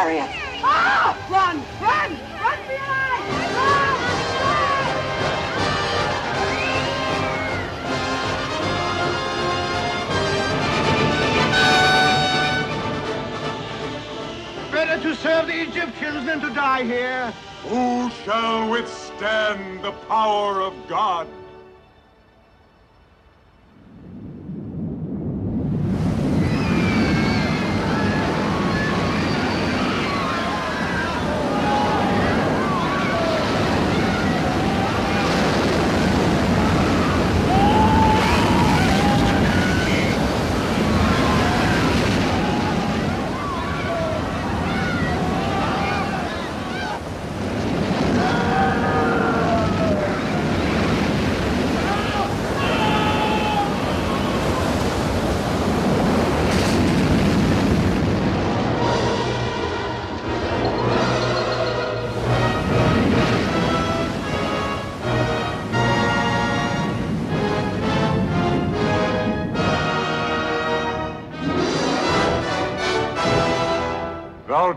barrier. Ah! Run! Run! Run for your life! Better to serve the Egyptians than to die here. Who shall withstand the power of God?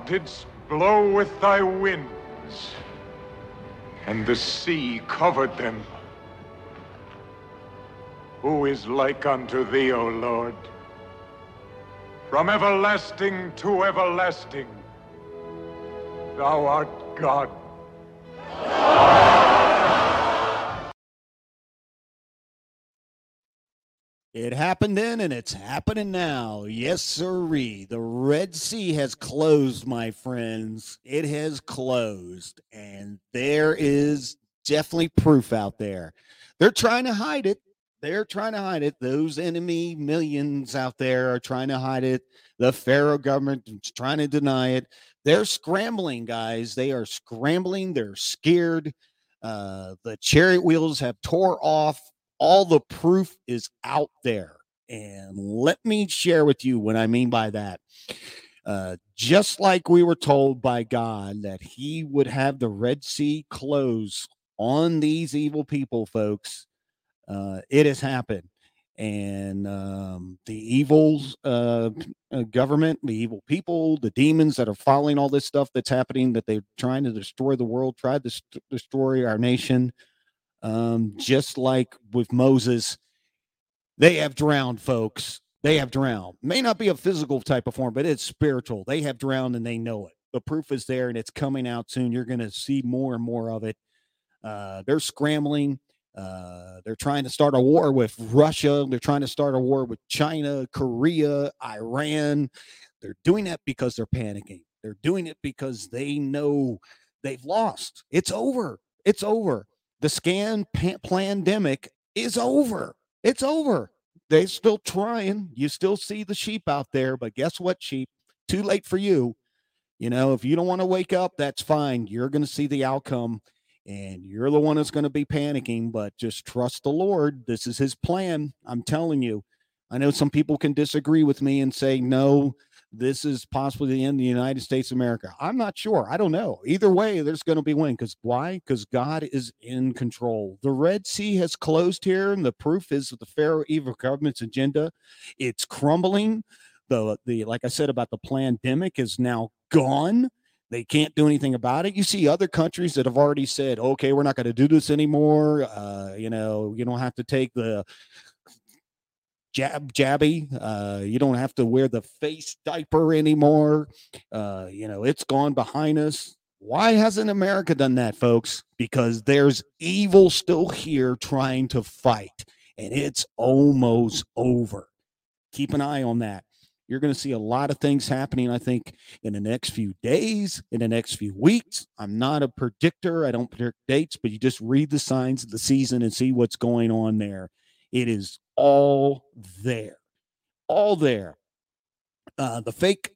Didst blow with thy winds, and the sea covered them. Who is like unto thee, O Lord? From everlasting to everlasting, thou art God. It happened then and it's happening now. Yes, sirree. The Red Sea has closed, my friends. It has closed. And there is definitely proof out there. They're trying to hide it. They're trying to hide it. Those enemy millions out there are trying to hide it. The Pharaoh government is trying to deny it. They're scrambling, guys. They are scrambling. They're scared. Uh, the chariot wheels have tore off all the proof is out there. And let me share with you what I mean by that. Uh, just like we were told by God that He would have the Red Sea close on these evil people, folks, uh, it has happened. And um, the evil uh, uh, government, the evil people, the demons that are following all this stuff that's happening, that they're trying to destroy the world, tried to st- destroy our nation um, just like with Moses, they have drowned, folks. They have drowned. May not be a physical type of form, but it's spiritual. They have drowned and they know it. The proof is there and it's coming out soon. You're going to see more and more of it. Uh, they're scrambling. Uh, they're trying to start a war with Russia. They're trying to start a war with China, Korea, Iran. They're doing that because they're panicking. They're doing it because they know they've lost. It's over. It's over the scan pa- pandemic is over. It's over. They're still trying. You still see the sheep out there, but guess what, sheep? Too late for you. You know, if you don't want to wake up, that's fine. You're going to see the outcome and you're the one that's going to be panicking, but just trust the Lord. This is his plan. I'm telling you. I know some people can disagree with me and say, no, this is possibly the end of the United States of America. I'm not sure. I don't know. Either way, there's going to be win. Because why? Because God is in control. The Red Sea has closed here, and the proof is that the Pharaoh evil government's agenda. It's crumbling. The the like I said about the pandemic is now gone. They can't do anything about it. You see other countries that have already said, okay, we're not going to do this anymore. Uh, you know, you don't have to take the jab jabby. Uh, you don't have to wear the face diaper anymore. Uh, you know, it's gone behind us. Why hasn't America done that, folks? Because there's evil still here trying to fight, and it's almost over. Keep an eye on that. You're going to see a lot of things happening, I think, in the next few days, in the next few weeks. I'm not a predictor. I don't predict dates, but you just read the signs of the season and see what's going on there. It is all there, all there. Uh, the fake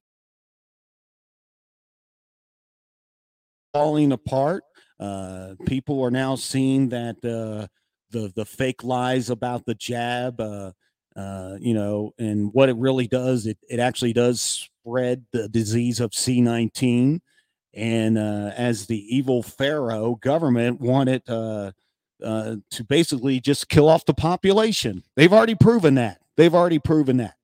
falling apart. Uh, people are now seeing that uh, the the fake lies about the jab. Uh, uh, you know, and what it really does, it, it actually does spread the disease of C19. And uh, as the evil Pharaoh government wanted uh, to basically just kill off the population. They've already proven that. They've already proven that.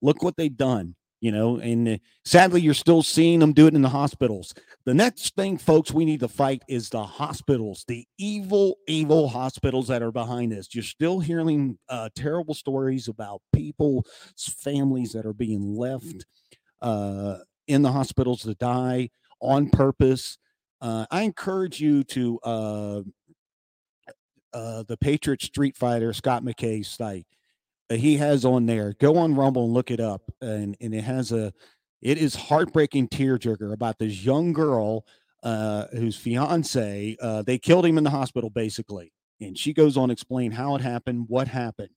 Look what they've done, you know, and uh, sadly, you're still seeing them do it in the hospitals. The next thing, folks, we need to fight is the hospitals, the evil, evil hospitals that are behind this. You're still hearing uh, terrible stories about people's families that are being left uh, in the hospitals to die on purpose uh, I encourage you to uh, uh, the Patriot Street Fighter Scott McKay site. Uh, he has on there. Go on Rumble and look it up, and and it has a. It is heartbreaking tearjerker about this young girl uh, whose fiance uh, they killed him in the hospital basically, and she goes on explain how it happened, what happened,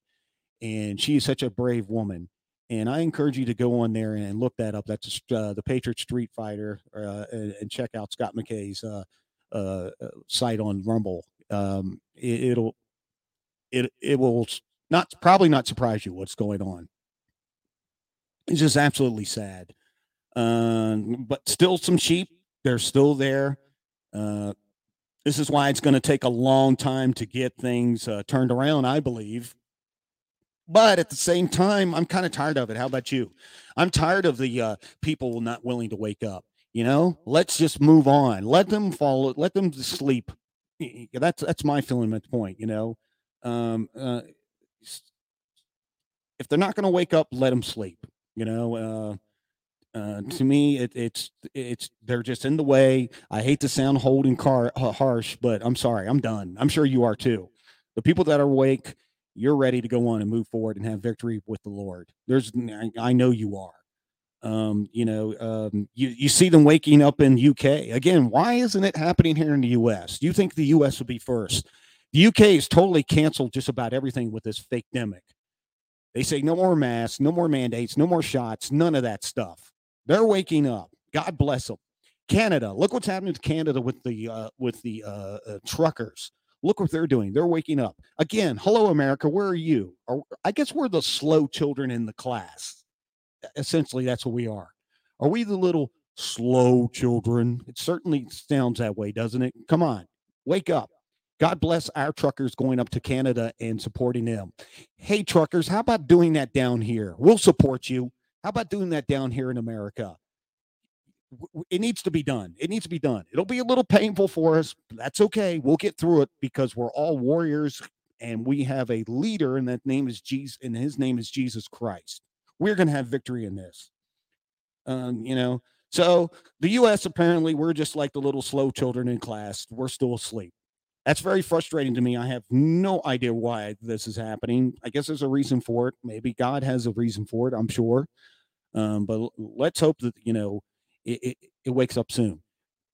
and she is such a brave woman. And I encourage you to go on there and look that up. That's uh, the Patriot Street Fighter, uh, and, and, check out Scott McKay's uh, uh, uh site on Rumble. Um, it, will it it will not probably not surprise you what's going on. It's just absolutely sad. Um, but still some sheep. They're still there. Uh, this is why it's going to take a long time to get things uh, turned around, I believe. But at the same time, I'm kind of tired of it. How about you? I'm tired of the uh, people not willing to wake up. You know, let's just move on. Let them fall. Let them sleep. That's that's my feeling at the point. You know, um, uh, if they're not going to wake up, let them sleep. You know, uh, uh, to me, it, it's it's they're just in the way. I hate to sound holding car harsh, but I'm sorry. I'm done. I'm sure you are too. The people that are awake you're ready to go on and move forward and have victory with the Lord. There's, I know you are. Um, you know, um, you you see them waking up in UK again. Why isn't it happening here in the US? Do you think the US would be first? The UK is totally canceled just about everything with this fake demic. They say no more masks, no more mandates, no more shots, none of that stuff. They're waking up. God bless them. Canada, look what's happening to Canada with the uh, with the uh, uh, truckers. Look what they're doing. They're waking up. Again, hello, America. Where are you? Are, I guess we're the slow children in the class. Essentially, that's what we are. Are we the little slow children? It certainly sounds that way, doesn't it? Come on, wake up. God bless our truckers going up to Canada and supporting them. Hey, truckers, how about doing that down here? We'll support you. How about doing that down here in America? it needs to be done. It needs to be done. It'll be a little painful for us. that's okay. We'll get through it because we're all warriors and we have a leader, and that name is Jesus, and his name is Jesus Christ. We're going to have victory in this. Um, you know, so the U.S. apparently we're just like the little slow children in class. We're still asleep. That's very frustrating to me. I have no idea why this is happening. I guess there's a reason for it. Maybe God has a reason for it. I'm sure. Um, but let's hope that you know it, it, it wakes up soon.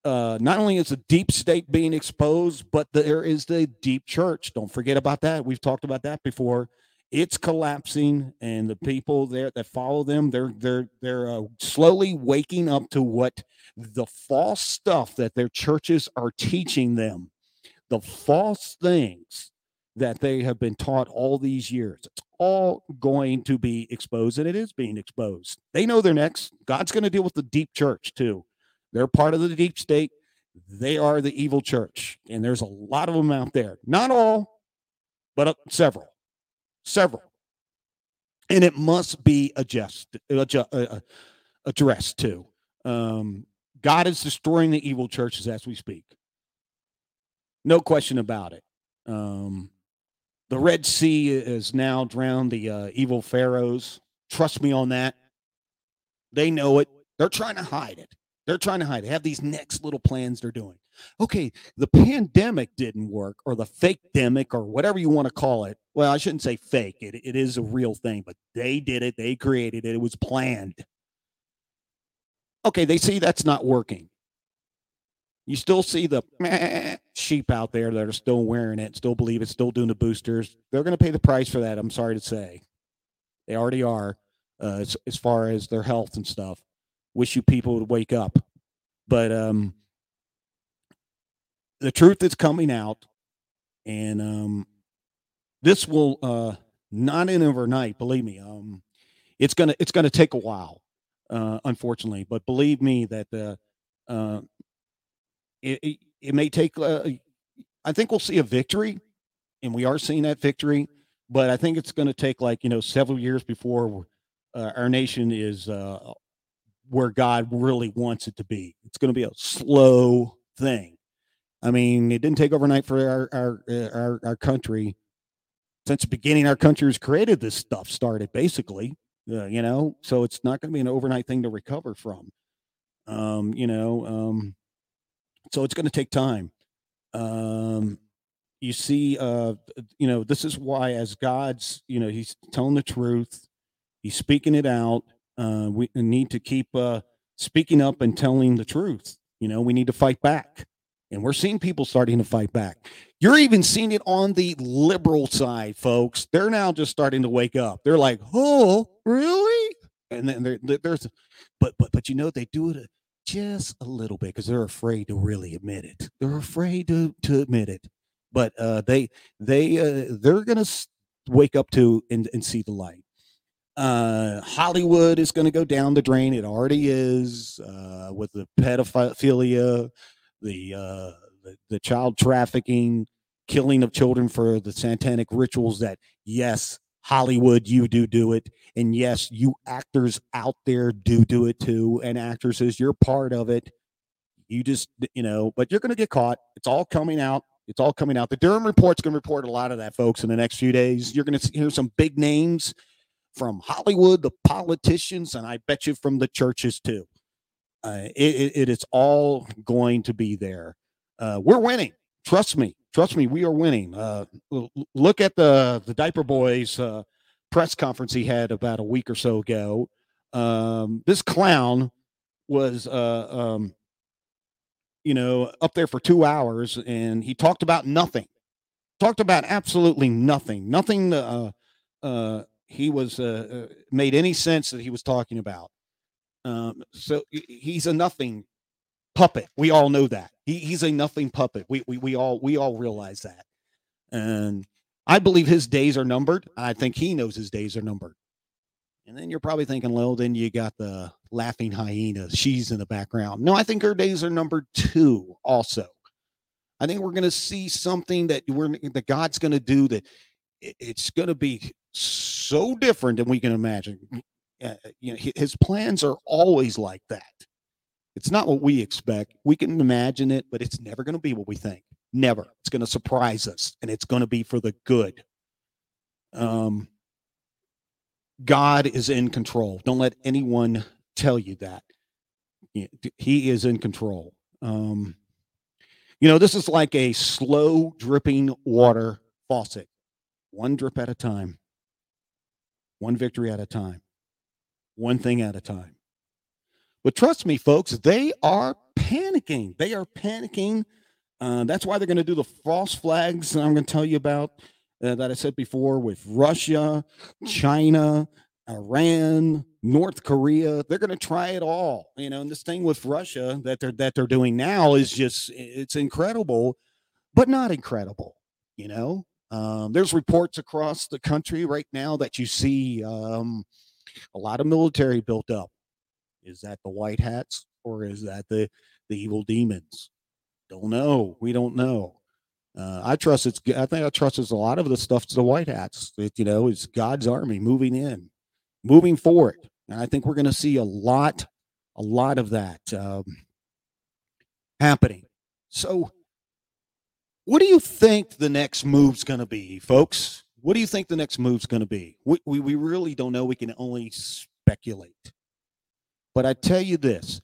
Uh, not only is the deep state being exposed, but there is the deep church. Don't forget about that. We've talked about that before. It's collapsing, and the people there that follow them, they're they're they're uh, slowly waking up to what the false stuff that their churches are teaching them, the false things that they have been taught all these years. It's all going to be exposed, and it is being exposed. They know they're next. God's going to deal with the deep church too. They're part of the deep state. They are the evil church, and there's a lot of them out there. Not all, but uh, several, several, and it must be adjusted, adjust, uh, uh, addressed too. Um, God is destroying the evil churches as we speak. No question about it. Um, the Red Sea is now drowned the uh, evil pharaohs. Trust me on that. They know it. They're trying to hide it. They're trying to hide it. Have these next little plans they're doing. Okay, the pandemic didn't work, or the fake demic, or whatever you want to call it. Well, I shouldn't say fake. It, it is a real thing, but they did it. They created it. It was planned. Okay, they see that's not working. You still see the sheep out there that are still wearing it, still believe it, still doing the boosters. They're going to pay the price for that. I'm sorry to say, they already are. Uh, as, as far as their health and stuff. Wish you people would wake up, but um, the truth is coming out, and um, this will uh, not in overnight. Believe me, um, it's gonna it's gonna take a while, uh, unfortunately. But believe me that uh, uh it, it, it may take, uh, I think we'll see a victory, and we are seeing that victory, but I think it's going to take like, you know, several years before uh, our nation is uh, where God really wants it to be. It's going to be a slow thing. I mean, it didn't take overnight for our our uh, our, our country. Since the beginning, our country has created. This stuff started basically, uh, you know. So it's not going to be an overnight thing to recover from. Um, you know, um, So it's going to take time. Um, you see, uh, you know, this is why, as God's, you know, He's telling the truth, He's speaking it out. Uh, we need to keep uh, speaking up and telling the truth. You know, we need to fight back. And we're seeing people starting to fight back. You're even seeing it on the liberal side, folks. They're now just starting to wake up. They're like, "Oh, really?" And then there's, but but but you know they do it just a little bit because they're afraid to really admit it. They're afraid to to admit it. But uh, they they uh, they're gonna wake up to and, and see the light. Uh, Hollywood is going to go down the drain. It already is uh, with the pedophilia, the, uh, the the child trafficking, killing of children for the satanic rituals. That yes, Hollywood, you do do it, and yes, you actors out there do do it too, and actresses, you're part of it. You just you know, but you're going to get caught. It's all coming out. It's all coming out. The Durham Report's going to report a lot of that, folks, in the next few days. You're going to hear some big names from Hollywood, the politicians, and I bet you from the churches too. Uh, it, it is all going to be there. Uh, we're winning. Trust me. Trust me. We are winning. Uh, look at the the diaper boys uh, press conference he had about a week or so ago. Um, this clown was, uh, um, you know, up there for two hours, and he talked about nothing. Talked about absolutely nothing. Nothing. He was made any sense that he was talking about. Um, so he's a nothing puppet. We all know that. He, he's a nothing puppet. We, we we all we all realize that. And I believe his days are numbered. I think he knows his days are numbered. And then you're probably thinking, well, then you got the laughing hyena. She's in the background. No, I think her days are numbered too, also. I think we're going to see something that we're that God's going to do that it's going to be so different than we can imagine. Uh, you know, his plans are always like that. It's not what we expect. We can imagine it, but it's never going to be what we think. Never. It's going to surprise us, and it's going to be for the good. Um, God is in control. Don't let anyone tell you that. He is in control. Um, you know, this is like a slow dripping water faucet one drip at a time, one victory at a time, one thing at a time. But trust me, folks, they are panicking. They are panicking. Uh, that's why they're going to do the false flags that I'm going to tell you about uh, that I said before with Russia, China, Iran, North Korea. They're going to try it all. You know, and this thing with Russia that they're that they're doing now is just it's incredible, but not incredible. You know, um, there's reports across the country right now that you see um, a lot of military built up. Is that the white hats or is that the the evil demons? Don't know. We don't know. Uh, I trust it's. I think I trust it's a lot of the stuff to the white hats. It, you know, it's God's army moving in, moving forward, and I think we're going to see a lot, a lot of that um, happening. So what do you think the next move's going to be, folks? What do you think the next move's going to be? We, we, we really don't know. We can only speculate. But I tell you this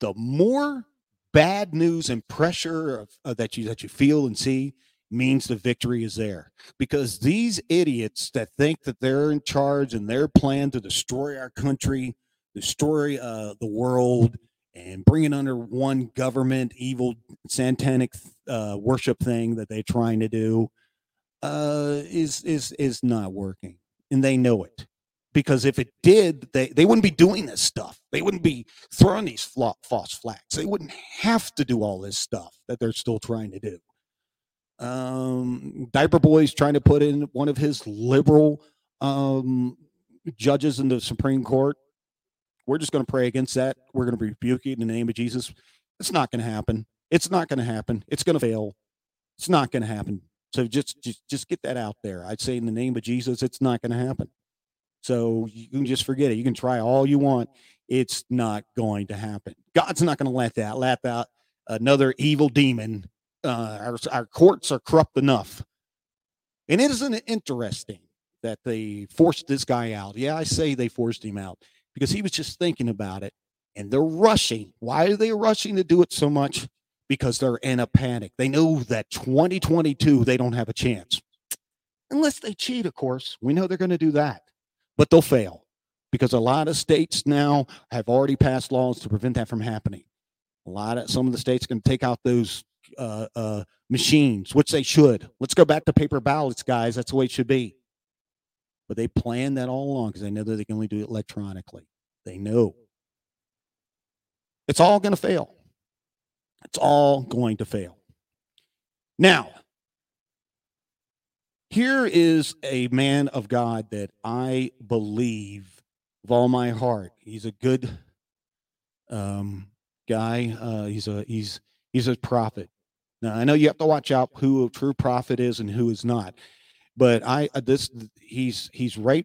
the more bad news and pressure of, uh, that you that you feel and see means the victory is there because these idiots that think that they're in charge and their plan to destroy our country destroy uh, the world and bring it under one government evil satanic uh, worship thing that they're trying to do uh, is is is not working, and they know it. Because if it did, they, they wouldn't be doing this stuff. They wouldn't be throwing these false flags. They wouldn't have to do all this stuff that they're still trying to do. Um, Diaper Boy's trying to put in one of his liberal um, judges in the Supreme Court we're just going to pray against that. We're going to rebuke it in the name of Jesus. It's not going to happen. It's not going to happen. It's going to fail. It's not going to happen. So just, just just get that out there. I'd say in the name of Jesus, it's not going to happen. So you can just forget it. You can try all you want. It's not going to happen. God's not going to let that let out another evil demon. Uh, our our courts are corrupt enough. And it isn't interesting that they forced this guy out. Yeah, I say they forced him out because he was just thinking about it and they're rushing. Why are they rushing to do it so much? Because they're in a panic. They know that 2022 they don't have a chance. Unless they cheat, of course. We know they're going to do that. But they'll fail because a lot of states now have already passed laws to prevent that from happening. A lot of some of the states can take out those uh, uh, machines, which they should. Let's go back to paper ballots, guys. That's the way it should be. But they plan that all along because they know that they can only do it electronically. They know. It's all going to fail. It's all going to fail. Now, here is a man of God that I believe with all my heart. He's a good um, guy. Uh, he's a he's he's a prophet. Now I know you have to watch out who a true prophet is and who is not, but I uh, this he's he's right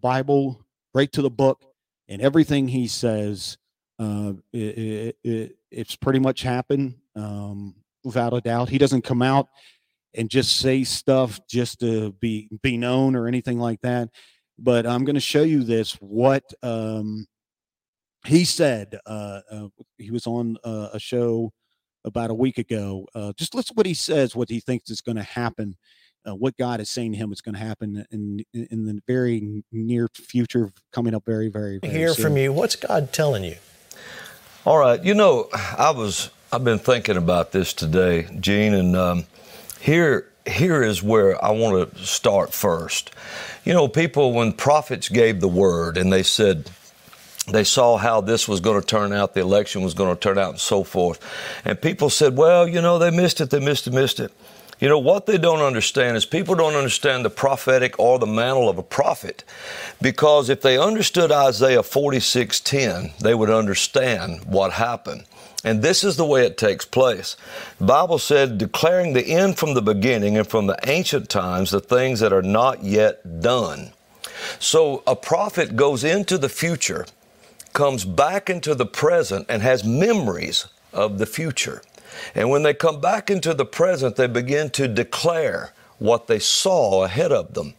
Bible right to the book, and everything he says, uh, it, it, it's pretty much happened um, without a doubt. He doesn't come out and just say stuff just to be be known or anything like that. But I'm going to show you this what um, he said. Uh, uh, he was on uh, a show about a week ago. Uh, just listen what he says, what he thinks is going to happen, uh, what God is saying to him is going to happen in in the very near future, coming up very, very. very hear soon. from you. What's God telling you? All right, you know, I was I've been thinking about this today, Gene, and um, here here is where I want to start first. You know, people when prophets gave the word and they said they saw how this was going to turn out, the election was going to turn out, and so forth. And people said, well, you know, they missed it, they missed it, missed it. You know, what they don't understand is people don't understand the prophetic or the mantle of a prophet. Because if they understood Isaiah 46:10, they would understand what happened. And this is the way it takes place. The Bible said, declaring the end from the beginning and from the ancient times the things that are not yet done. So a prophet goes into the future, comes back into the present, and has memories of the future. And when they come back into the present, they begin to declare what they saw ahead of them.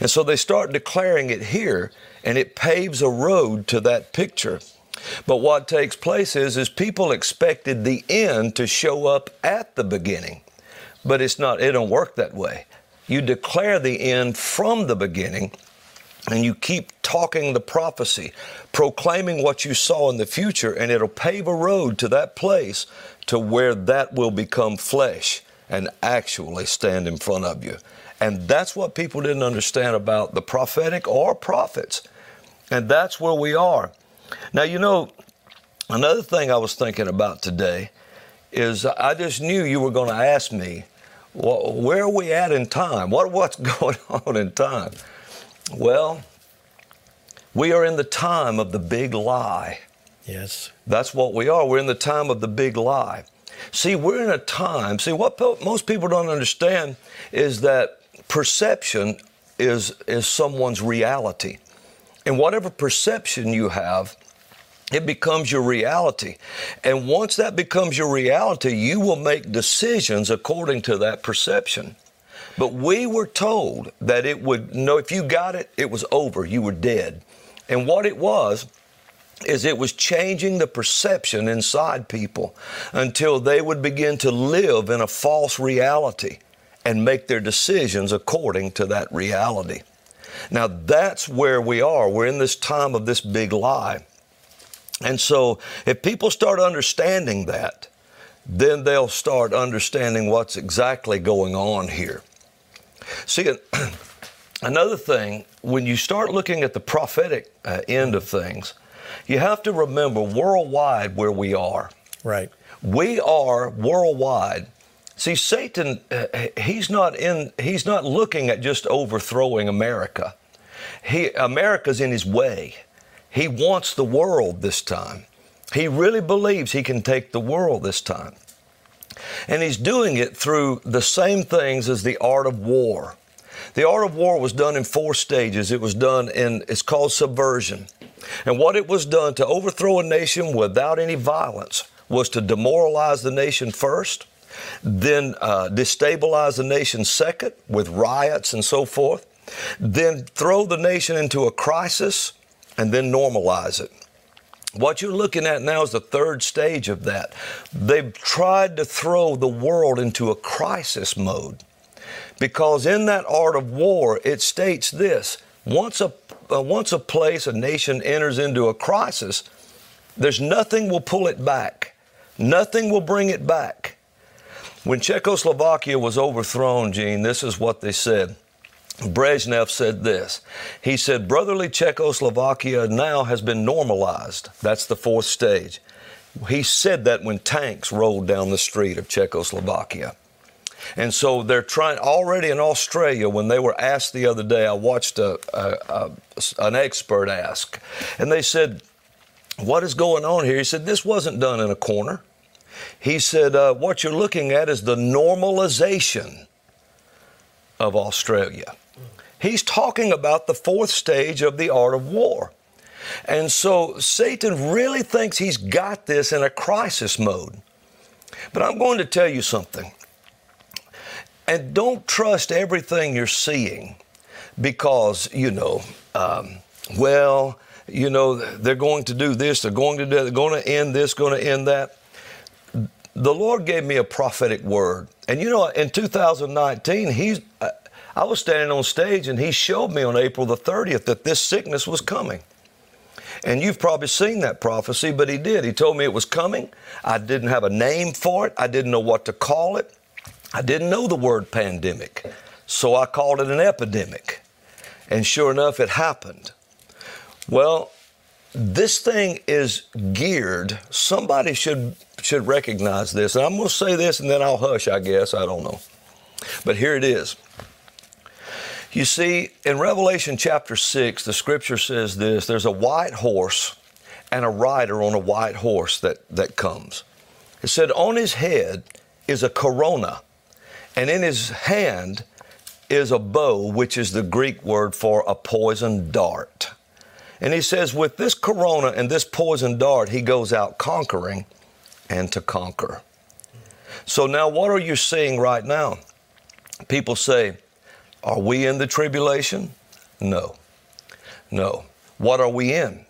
And so they start declaring it here, and it paves a road to that picture. But what takes place is, is people expected the end to show up at the beginning. But it's not, it don't work that way. You declare the end from the beginning, and you keep talking the prophecy, proclaiming what you saw in the future, and it'll pave a road to that place to where that will become flesh and actually stand in front of you. And that's what people didn't understand about the prophetic or prophets. And that's where we are. Now, you know, another thing I was thinking about today is I just knew you were going to ask me, well, where are we at in time? What, what's going on in time? Well, we are in the time of the big lie. Yes. That's what we are. We're in the time of the big lie. See, we're in a time, see, what most people don't understand is that perception is, is someone's reality. And whatever perception you have, it becomes your reality. And once that becomes your reality, you will make decisions according to that perception. But we were told that it would, no, if you got it, it was over. You were dead. And what it was, is it was changing the perception inside people until they would begin to live in a false reality and make their decisions according to that reality. Now that's where we are. We're in this time of this big lie. And so if people start understanding that, then they'll start understanding what's exactly going on here. See, another thing, when you start looking at the prophetic uh, end of things, you have to remember worldwide where we are. Right. We are worldwide. See, Satan, uh, he's not in. He's not looking at just overthrowing America. He America's in his way. He wants the world this time. He really believes he can take the world this time. And he's doing it through the same things as the art of war. The art of war was done in four stages. It was done in, it's called subversion. And what it was done to overthrow a nation without any violence was to demoralize the nation first, then uh, destabilize the nation second with riots and so forth, then throw the nation into a crisis, and then normalize it. What you're looking at now is the third stage of that. They've tried to throw the world into a crisis mode because in that art of war, it states this once a, uh, once a place, a nation enters into a crisis, there's nothing will pull it back, nothing will bring it back. When Czechoslovakia was overthrown, Gene, this is what they said. Brezhnev said this. He said, Brotherly Czechoslovakia now has been normalized. That's the fourth stage. He said that when tanks rolled down the street of Czechoslovakia. And so they're trying already in Australia. When they were asked the other day, I watched a, a, a, an expert ask, and they said, "What is going on here?" He said, "This wasn't done in a corner." He said, uh, "What you're looking at is the normalization of Australia." He's talking about the fourth stage of the art of war. And so Satan really thinks he's got this in a crisis mode. But I'm going to tell you something. And don't trust everything you're seeing because, you know, um, well, you know, they're going to do this, they're going to do, they're going to end this, going to end that. The Lord gave me a prophetic word. And you know, in 2019, He's, I was standing on stage and He showed me on April the 30th that this sickness was coming. And you've probably seen that prophecy, but He did. He told me it was coming. I didn't have a name for it, I didn't know what to call it. I didn't know the word pandemic, so I called it an epidemic. And sure enough, it happened. Well, this thing is geared. Somebody should should recognize this. And I'm going to say this and then I'll hush, I guess. I don't know. But here it is. You see, in Revelation chapter 6, the scripture says this there's a white horse and a rider on a white horse that, that comes. It said, On his head is a corona, and in his hand is a bow, which is the Greek word for a poison dart. And he says, with this corona and this poison dart, he goes out conquering and to conquer. So now, what are you seeing right now? People say, Are we in the tribulation? No. No. What are we in?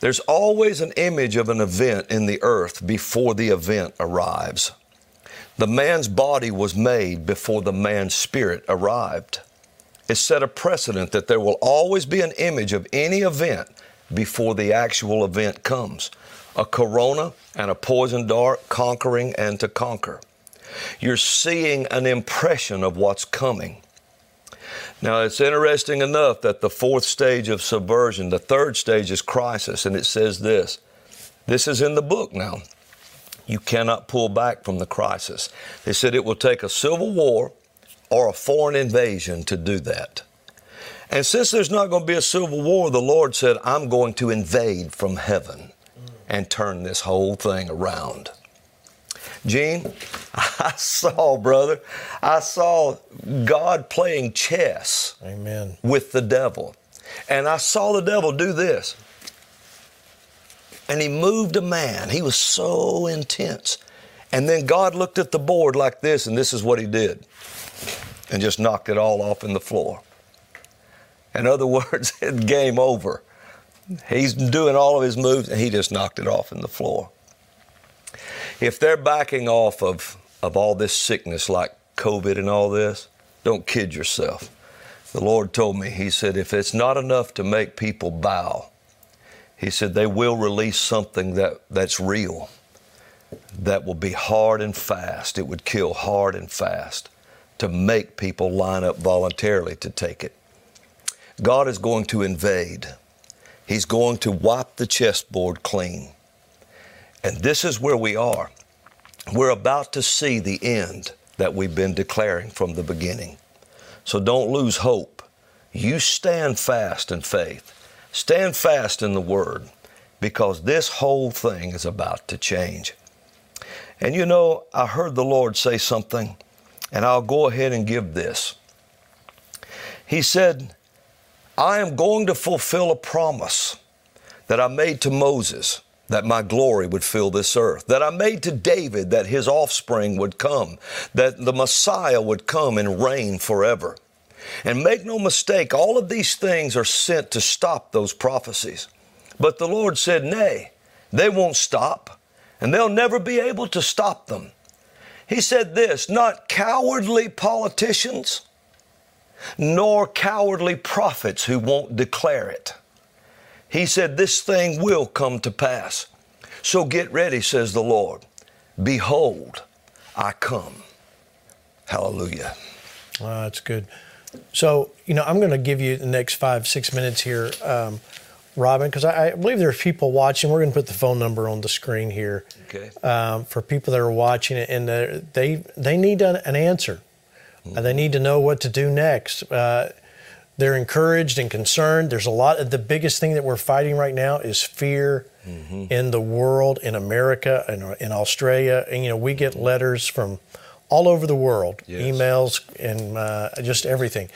There's always an image of an event in the earth before the event arrives. The man's body was made before the man's spirit arrived. It set a precedent that there will always be an image of any event before the actual event comes. A corona and a poison dart conquering and to conquer. You're seeing an impression of what's coming. Now, it's interesting enough that the fourth stage of subversion, the third stage is crisis, and it says this. This is in the book now. You cannot pull back from the crisis. They said it will take a civil war or a foreign invasion to do that. And since there's not going to be a civil war, the Lord said, I'm going to invade from heaven and turn this whole thing around. Gene, I saw, brother, I saw God playing chess Amen. with the devil. And I saw the devil do this and he moved a man. He was so intense. And then God looked at the board like this, and this is what he did and just knocked it all off in the floor. In other words, game over. He's doing all of his moves, and he just knocked it off in the floor. If they're backing off of, of all this sickness like COVID and all this, don't kid yourself. The Lord told me, He said, if it's not enough to make people bow, he said they will release something that, that's real, that will be hard and fast. It would kill hard and fast to make people line up voluntarily to take it. God is going to invade. He's going to wipe the chessboard clean. And this is where we are. We're about to see the end that we've been declaring from the beginning. So don't lose hope. You stand fast in faith. Stand fast in the Word because this whole thing is about to change. And you know, I heard the Lord say something, and I'll go ahead and give this. He said, I am going to fulfill a promise that I made to Moses that my glory would fill this earth, that I made to David that his offspring would come, that the Messiah would come and reign forever. And make no mistake, all of these things are sent to stop those prophecies. But the Lord said, Nay, they won't stop, and they'll never be able to stop them. He said this not cowardly politicians, nor cowardly prophets who won't declare it. He said, This thing will come to pass. So get ready, says the Lord. Behold, I come. Hallelujah. That's good. So, you know, I'm going to give you the next five, six minutes here, um, Robin, because I, I, believe there are people watching. We're going to put the phone number on the screen here okay. um, for people that are watching it, and they they need an, an answer. Mm-hmm. Uh, they need to know what to do next. Uh, they're encouraged and concerned. There's a lot. Of, the biggest thing that we're fighting right now is fear mm-hmm. in the world, in America, and in, in Australia. And you know, we get letters from all over the world, yes. emails and uh, just everything.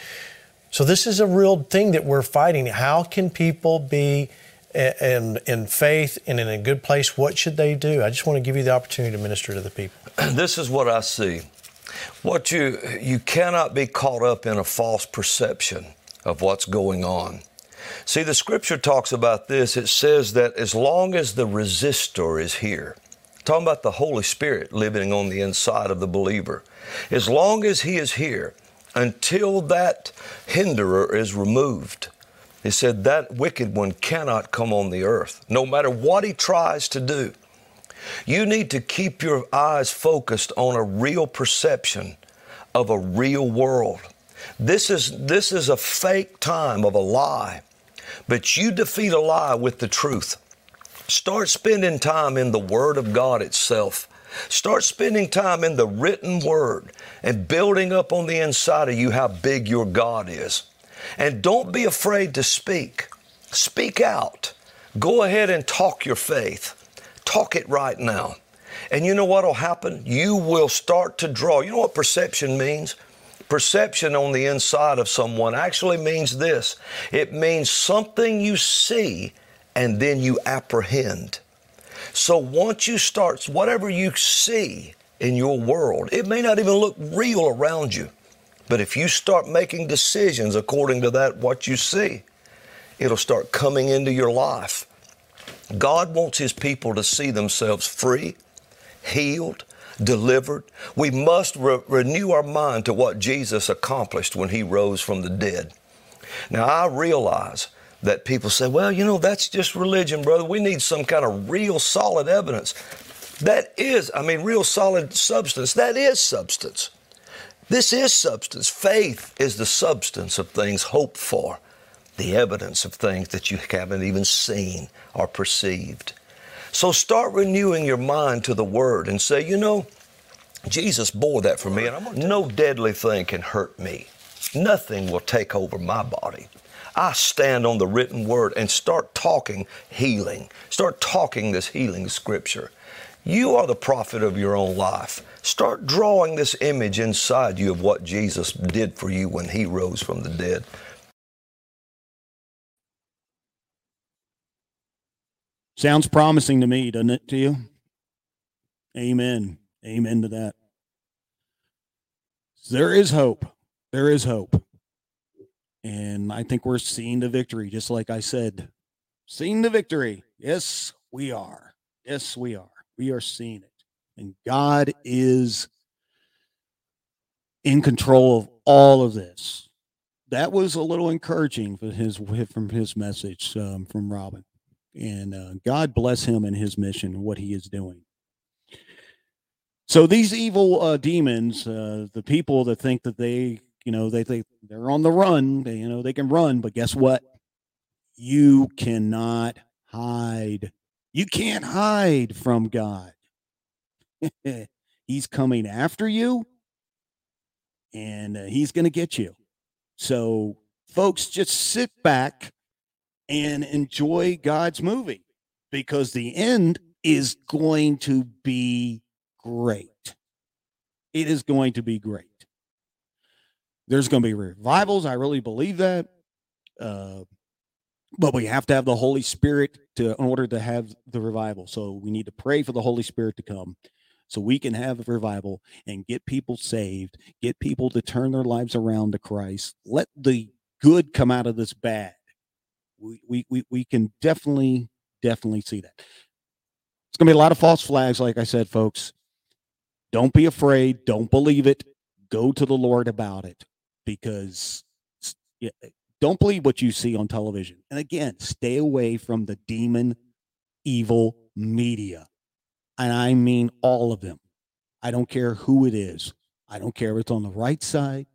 So this is a real thing that we're fighting. How can people be in, in faith and in a good place? What should they do? I just want to give you the opportunity to minister to the people. This is what I see. What you you cannot be caught up in a false perception of what's going on. See, the scripture talks about this. It says that as long as the resistor is here, Talking about the Holy Spirit living on the inside of the believer. As long as He is here, until that hinderer is removed, He said that wicked one cannot come on the earth, no matter what he tries to do. You need to keep your eyes focused on a real perception of a real world. This is, this is a fake time of a lie, but you defeat a lie with the truth. Start spending time in the Word of God itself. Start spending time in the written Word and building up on the inside of you how big your God is. And don't be afraid to speak. Speak out. Go ahead and talk your faith. Talk it right now. And you know what will happen? You will start to draw. You know what perception means? Perception on the inside of someone actually means this it means something you see and then you apprehend. So once you start, whatever you see in your world, it may not even look real around you. But if you start making decisions according to that, what you see, it'll start coming into your life. God wants His people to see themselves free, healed, delivered. We must re- renew our mind to what Jesus accomplished when He rose from the dead. Now, I realize that people say, well, you know, that's just religion, brother. We need some kind of real solid evidence. That is, I mean, real solid substance. That is substance. This is substance. Faith is the substance of things hoped for, the evidence of things that you haven't even seen or perceived. So start renewing your mind to the Word and say, you know, Jesus bore that for me, and no deadly thing can hurt me. Nothing will take over my body. I stand on the written word and start talking healing. Start talking this healing scripture. You are the prophet of your own life. Start drawing this image inside you of what Jesus did for you when he rose from the dead. Sounds promising to me, doesn't it to you? Amen. Amen to that. There is hope. There is hope. And I think we're seeing the victory, just like I said. Seeing the victory. Yes, we are. Yes, we are. We are seeing it. And God is in control of all of this. That was a little encouraging for his from his message um, from Robin, and uh, God bless him and his mission, what he is doing. So these evil uh, demons, uh, the people that think that they you know they they they're on the run they, you know they can run but guess what? You cannot hide. You can't hide from god. He's coming after you and uh, he's going to get you. So folks just sit back and enjoy god's movie because the end is going to be great. It is going to be great there's going to be revivals. I really believe that. Uh, but we have to have the Holy Spirit to in order to have the revival. So we need to pray for the Holy Spirit to come so we can have a revival and get people saved, get people to turn their lives around to Christ. Let the good come out of this bad. We, we, we, we can definitely, definitely see that. It's going to be a lot of false flags, like I said, folks. Don't be afraid. Don't believe it. Go to the Lord about it because yeah, don't believe what you see on television. And again, stay away from the demon, evil media. And I mean all of them. I don't care who it is. I don't care if it's on the right side.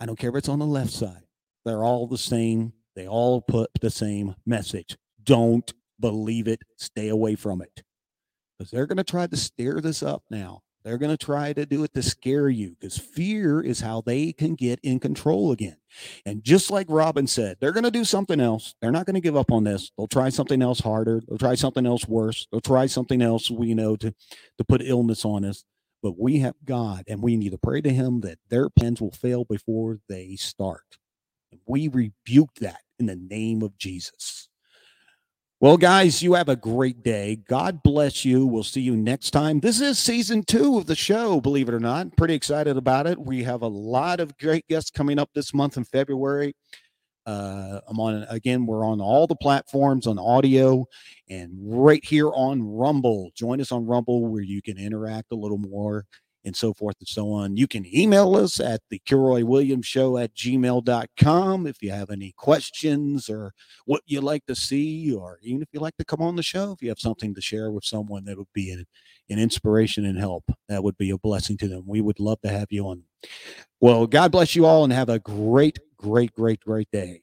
I don't care if it's on the left side. They're all the same. They all put the same message. Don't believe it. Stay away from it. Because they're going to try to stir this up now. They're going to try to do it to scare you because fear is how they can get in control again. And just like Robin said, they're going to do something else. They're not going to give up on this. They'll try something else harder. They'll try something else worse. They'll try something else, we know, to, to put illness on us. But we have God, and we need to pray to Him that their plans will fail before they start. We rebuke that in the name of Jesus. Well, guys, you have a great day. God bless you. We'll see you next time. This is season two of the show, believe it or not. Pretty excited about it. We have a lot of great guests coming up this month in February. Uh, I'm on again, we're on all the platforms on audio and right here on Rumble. Join us on Rumble where you can interact a little more and so forth and so on. You can email us at the Kilroy Williams Show at gmail.com if you have any questions or what you'd like to see, or even if you'd like to come on the show, if you have something to share with someone that would be an, an inspiration and help, that would be a blessing to them. We would love to have you on. Well, God bless you all and have a great, great, great, great day.